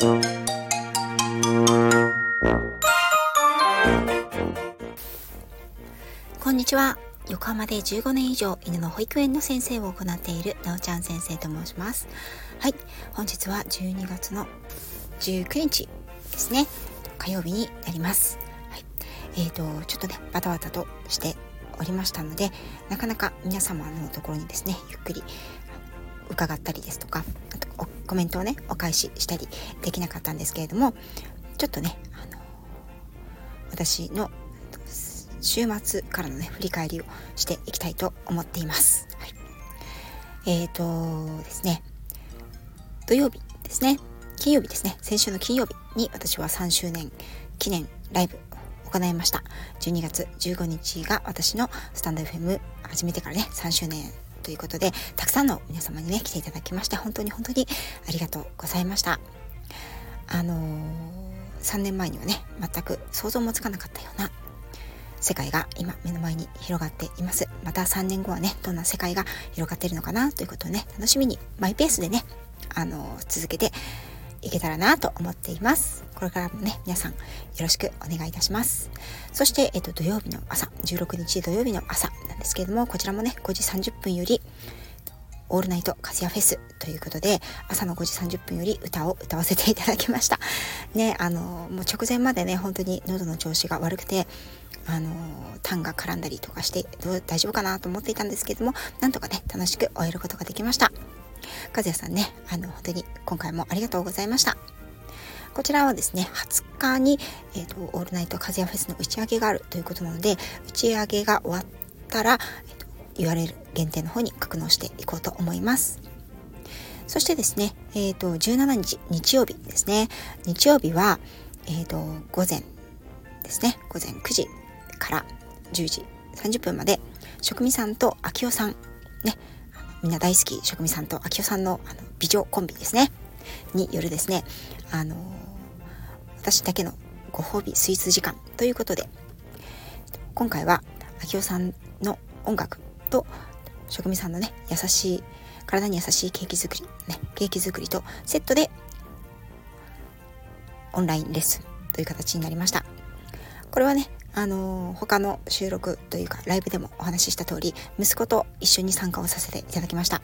こんにちは。横浜で15年以上犬の保育園の先生を行っているなおちゃん先生と申します。はい。本日は12月の19日ですね。火曜日になります。はい。えーとちょっとねバタバタとしておりましたのでなかなか皆様のところにですねゆっくり伺ったりですとかあとコメントをねお返ししたりできなかったんですけれどもちょっとねあの私の週末からのね振り返りをしていきたいと思っています。はい、えーとですね土曜日ですね。金曜日ですね。先週の金曜日に私は3周年記念ライブ行いました。12月15日が私のスタンド FM 始めてからね3周年ということでたくさんの皆様にね来ていただきまして本当に本当にありがとうございました。あのー、3年前にはね全く想像もつかなかったような世界が今目の前に広がっています。また3年後はねどんな世界が広がっているのかなということをね楽しみにマイペースでねあの続けていけたらなと思っています。これからもね皆さんよろしくお願いいたします。そして、えっと、土曜日の朝16日土曜日の朝ですけれどもこちらもね5時30分よりオールナイトカズヤフェスということで朝の5時30分より歌を歌わせていただきました。ねあのもう直前までね本当に喉の調子が悪くてあの痰が絡んだりとかしてどう大丈夫かなと思っていたんですけれどもなんとかね楽しく終えることができました。和也さんねあの本当に今回もありがとうございました。こちらはですね20日に、えーと、オールナイト和也フェスの打ち上げがあるということなので打ち上げが終わったら、えーと、URL 限定の方に格納していこうと思います。そしてですね、えーと、17日日曜日ですね。日曜日は、えー、と午前ですね。午前9時から10時30分まで職味さんと秋代さんねみんな大好き職味さんと秋代さんのあの美女コンビですね。によるですねあの私だけのご褒美スイーツ時間ということで今回は明夫さんの音楽と職味さんのね優しい体に優しいケーキ作りねケーキ作りとセットでオンラインレッスンという形になりました。これはねあの他の収録というかライブでもお話しした通り息子と一緒に参加をさせていただきました。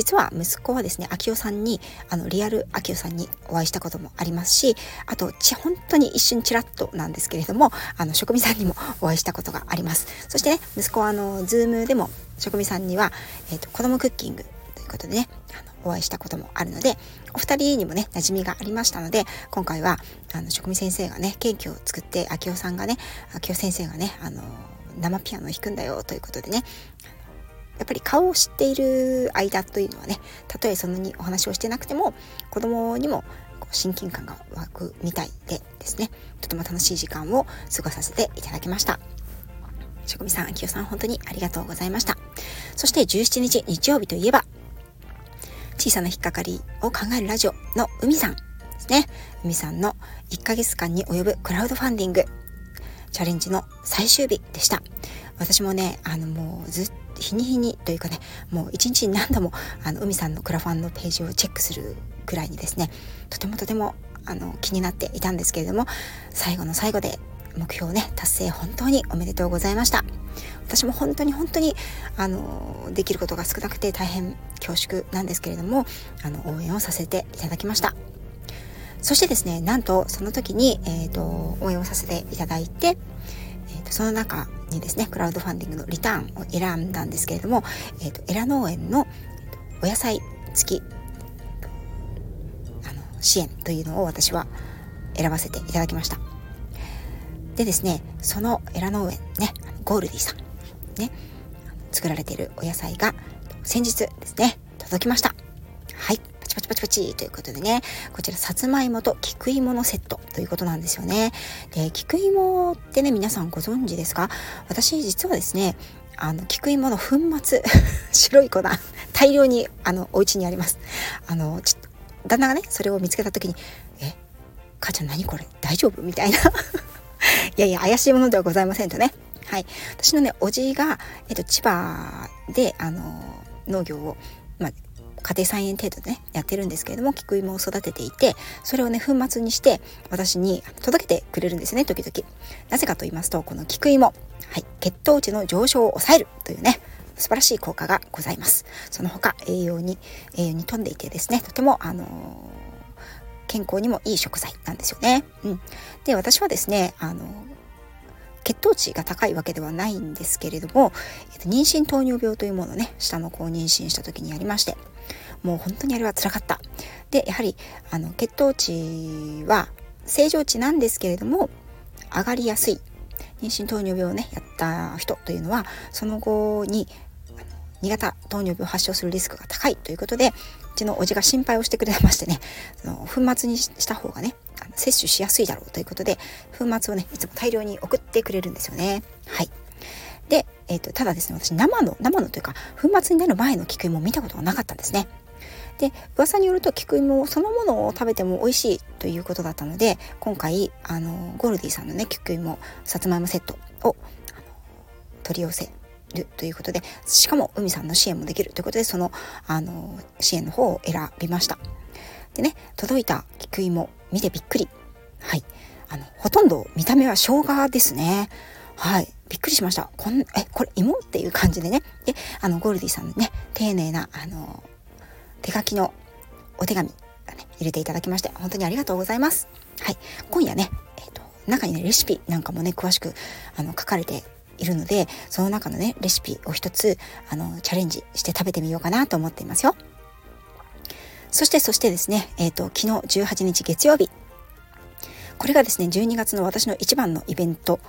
実は息子はですね秋代さんにあのリアル秋代さんにお会いしたこともありますしあとち本当に一瞬ちらっとなんですけれどもあの職味さんにもお会いしたことがあります。そしてね息子はあのズームでも職味さんには、えーと、子供クッキングということでねあのお会いしたこともあるのでお二人にもね馴染みがありましたので今回はあの職味先生がねケーキを作って明夫さんがね明夫先生がねあの生ピアノを弾くんだよということでねやっぱり顔を知っている間というのはねたとえそんなにお話をしてなくても子供にも親近感が湧くみたいでですねとても楽しい時間を過ごさせていただきました。職味さん、秋代さん本当にありがとうございました。そして17日日曜日といえば小さな引っかかりを考えるラジオの海さんですね。海さんの1ヶ月間に及ぶクラウドファンディング。チャレンジの最終日でした。私もね、あのもうずっと日に日にというかね、もう一日に何度もあの海さんのクラファンのページをチェックするくらいにですね、とてもとてもあの気になっていたんですけれども、最後の最後で目標をね、達成本当におめでとうございました。私も本当に本当にあのできることが少なくて大変恐縮なんですけれどもあの応援をさせていただきましたそしてですねなんとその時に、えーと、応援をさせていただいて、えーと、その中にですねクラウドファンディングのリターンを選んだんですけれども、えーと、エラ農園のお野菜付きあの支援というのを私は選ばせていただきました。でですねそのエラ農園ねゴールディさんね作られているお野菜が先日ですね届きました。チパチパチパチということでねこちらさつまいもと菊芋のセットということなんですよねで菊芋ってね皆さんご存知ですか私実はですねあの菊芋の粉末白い粉大量にあのお家にありますあのち旦那がねそれを見つけた時に「え母ちゃん何これ大丈夫?」みたいないやいや怪しいものではございませんとねはい、私のねおじが、えっと、千葉であの農業を、まあ、家庭菜園程度でねやってるんですけれども菊芋を育てていてそれをね粉末にして私に届けてくれるんですね時々。なぜかと言いますとこの菊芋、はい、血糖値の上昇を抑えるというね素晴らしい効果がございます。その他栄養に栄養に富んでいてですねとてもあのー、健康にもいい食材なんですよね、うん、で私はですねあの血糖値が高いわけではないんですけれども、えっと、妊娠糖尿病というものをね下の子を妊娠した時にやりましてもう本当にあれは辛かった。でやはりあの血糖値は正常値なんですけれども上がりやすい。妊娠糖尿病をねやった人というのはその後に2型糖尿病を発症するリスクが高いということでうちのおじが心配をしてくれましてねその粉末にした方がね摂取しやすいだろうということで粉末をねいつも大量に送ってくれるんですよね。はい。で、えーと、ただですね私生の生のというか粉末になる前の菊芋を見たことがなかったんですね。で噂によると菊芋そのものを食べても美味しいということだったので今回あのゴールディさんのね菊芋さつまいもセットを取り寄せるということでしかも海さんの支援もできるということでそのあの支援の方を選びました。でね届いた菊芋見てびっくり。はい。あのほとんど見た目は生姜ですね。はい。びっくりしました。こんえこれ芋っていう感じでね。であのゴールディさんのね丁寧なあの手書きのお手紙がね、入れていただきまして本当にありがとうございます。はい、今夜ね、えーと、中にねレシピなんかもね詳しくあの書かれているのでその中のねレシピを一つあのチャレンジして食べてみようかなと思っていますよ。そしてそしてですね、えーと昨日18日月曜日。これがですね12月の私の一番のイベント。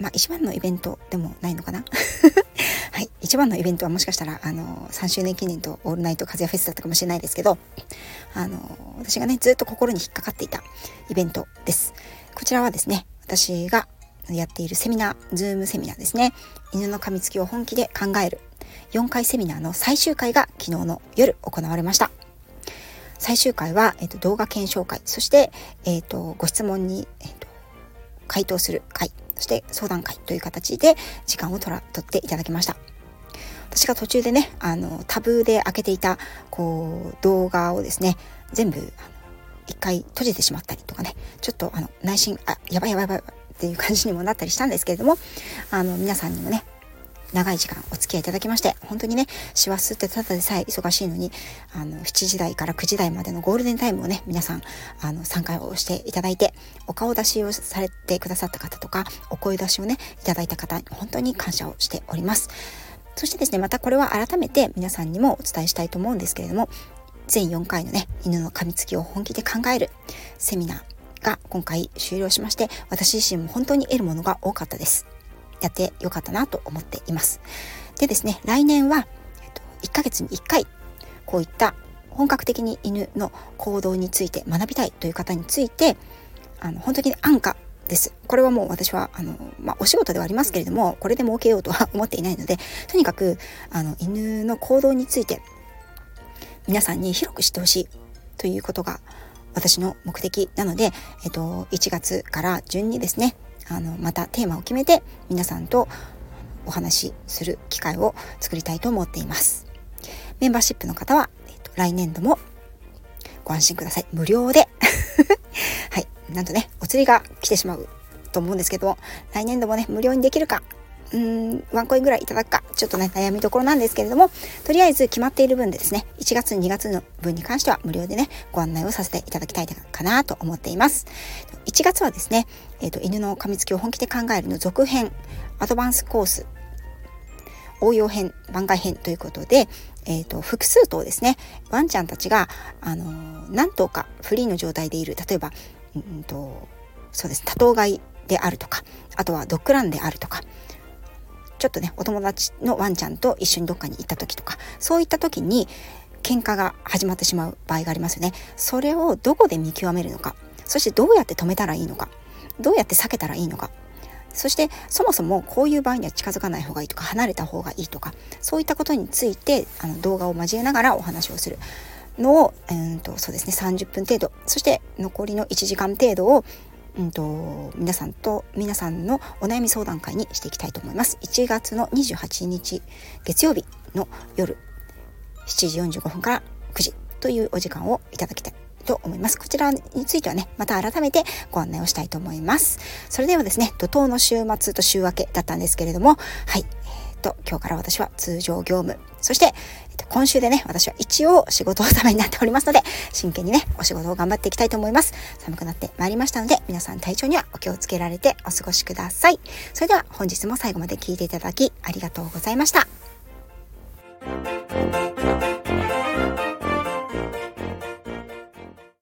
まあ一番のイベントでもないのかな？はい、一番のイベントはもしかしたらあの3周年記念とオールナイト風フェスだったかもしれないですけどあの私がねずっと心に引っかかっていたイベントです。こちらはですね私がやっているセミナーズームセミナーですね。犬の噛みつきを本気で考える4回セミナーの最終回が昨日の夜行われました。最終回は、えーと、動画検証会そして、えーと、ご質問に、えーと回答する会そして相談会という形で時間を取ら取っていただきました。私が途中でね、あの、タブーで開けていた、こう、動画をですね、全部、一回閉じてしまったりとかね、ちょっと、あの、内心、あ、やばいやばいやばいっていう感じにもなったりしたんですけれども、あの、皆さんにもね、長い時間お付き合いいただきまして、本当にね、師走ってただでさえ忙しいのに、あの、7時台から9時台までのゴールデンタイムをね、皆さん、あの、参加をしていただいて、お顔出しをされてくださった方とか、お声出しをね、いただいた方に、本当に感謝をしております。そしてですね、またこれは改めて皆さんにもお伝えしたいと思うんですけれども、全4回のね、犬の噛みつきを本気で考えるセミナーが今回終了しまして、私自身も本当に得るものが多かったです。やってよかったなと思っています。でですね、来年は、えっと、1ヶ月に1回、こういった本格的に犬の行動について学びたいという方について、あの、本当に安価です。これはもう私は、あの、まあ、お仕事ではありますけれども、これで儲けようとは思っていないので、とにかく、あの、犬の行動について、皆さんに広く知ってほしいということが私の目的なので、えっと、1月から順にですね、あのまたテーマを決めて皆さんとお話しする機会を作りたいと思っています。メンバーシップの方は、えっと、来年度もご安心ください。無料で。はい。なんとねお釣りが来てしまうと思うんですけど来年度もね無料にできるか。うーん、ワンコインぐらいいただくか、ちょっとね、悩みどころなんですけれども、とりあえず決まっている分でですね、1月、2月の分に関しては無料でね、ご案内をさせていただきたいかなと思っています。1月はですね、えっ、ー、と、犬の噛みつきを本気で考えるの続編、アドバンスコース、応用編、番外編ということで、えーと、複数頭ですねワンちゃんたちが、あのー、何頭かフリーの状態でいる例えば、うんとそうです多頭飼いであるとかあとはドッグランであるとかちょっとねお友達のワンちゃんと一緒にどっかに行った時とかそういった時に喧嘩が始まってしまう場合がありますよね。それをどこで見極めるのかそしてどうやって止めたらいいのかどうやって避けたらいいのかそしてそもそもこういう場合には近づかない方がいいとか離れた方がいいとかそういったことについてあの動画を交えながらお話をする。のを、えーとそうですね、30分程度。そして残りの1時間程度をうんと、皆さんと皆さんのお悩み相談会にしていきたいと思います1月の28日月曜日の夜7時45分から9時というお時間をいただきたいと思います。こちらについてはね、また改めてご案内をしたいと思います。それではですね、怒涛の週末と週明けだったんですけれども、はい、えー、っと、今日から私は通常業務、そして、今週でね、私は一応仕事納めになっておりますので、真剣にね、お仕事を頑張っていきたいと思います。寒くなってまいりましたので、皆さん体調にはお気をつけられてお過ごしください。それでは本日も最後まで聞いていただきありがとうございました。